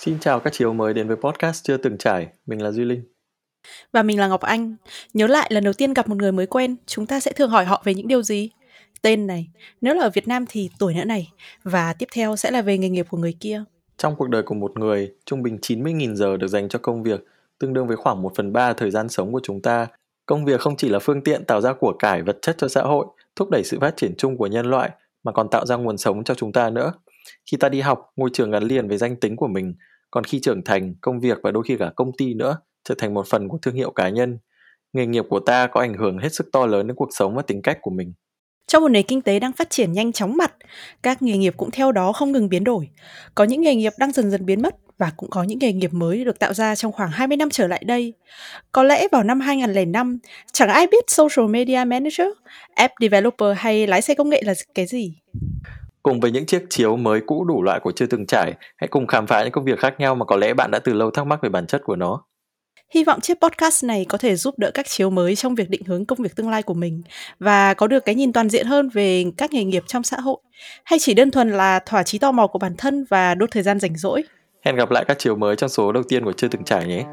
Xin chào các chiếu mới đến với podcast chưa từng trải. Mình là Duy Linh. Và mình là Ngọc Anh. Nhớ lại lần đầu tiên gặp một người mới quen, chúng ta sẽ thường hỏi họ về những điều gì? Tên này, nếu là ở Việt Nam thì tuổi nữa này, và tiếp theo sẽ là về nghề nghiệp của người kia. Trong cuộc đời của một người, trung bình 90.000 giờ được dành cho công việc, tương đương với khoảng 1 phần 3 thời gian sống của chúng ta. Công việc không chỉ là phương tiện tạo ra của cải vật chất cho xã hội, thúc đẩy sự phát triển chung của nhân loại, mà còn tạo ra nguồn sống cho chúng ta nữa. Khi ta đi học, ngôi trường gắn liền với danh tính của mình, còn khi trưởng thành, công việc và đôi khi cả công ty nữa trở thành một phần của thương hiệu cá nhân. Nghề nghiệp của ta có ảnh hưởng hết sức to lớn đến cuộc sống và tính cách của mình. Trong một nền kinh tế đang phát triển nhanh chóng mặt, các nghề nghiệp cũng theo đó không ngừng biến đổi. Có những nghề nghiệp đang dần dần biến mất và cũng có những nghề nghiệp mới được tạo ra trong khoảng 20 năm trở lại đây. Có lẽ vào năm 2005, chẳng ai biết social media manager, app developer hay lái xe công nghệ là cái gì. Cùng với những chiếc chiếu mới cũ đủ loại của chưa từng trải, hãy cùng khám phá những công việc khác nhau mà có lẽ bạn đã từ lâu thắc mắc về bản chất của nó. Hy vọng chiếc podcast này có thể giúp đỡ các chiếu mới trong việc định hướng công việc tương lai của mình và có được cái nhìn toàn diện hơn về các nghề nghiệp trong xã hội hay chỉ đơn thuần là thỏa chí tò mò của bản thân và đốt thời gian rảnh rỗi. Hẹn gặp lại các chiếu mới trong số đầu tiên của chưa từng trải nhé.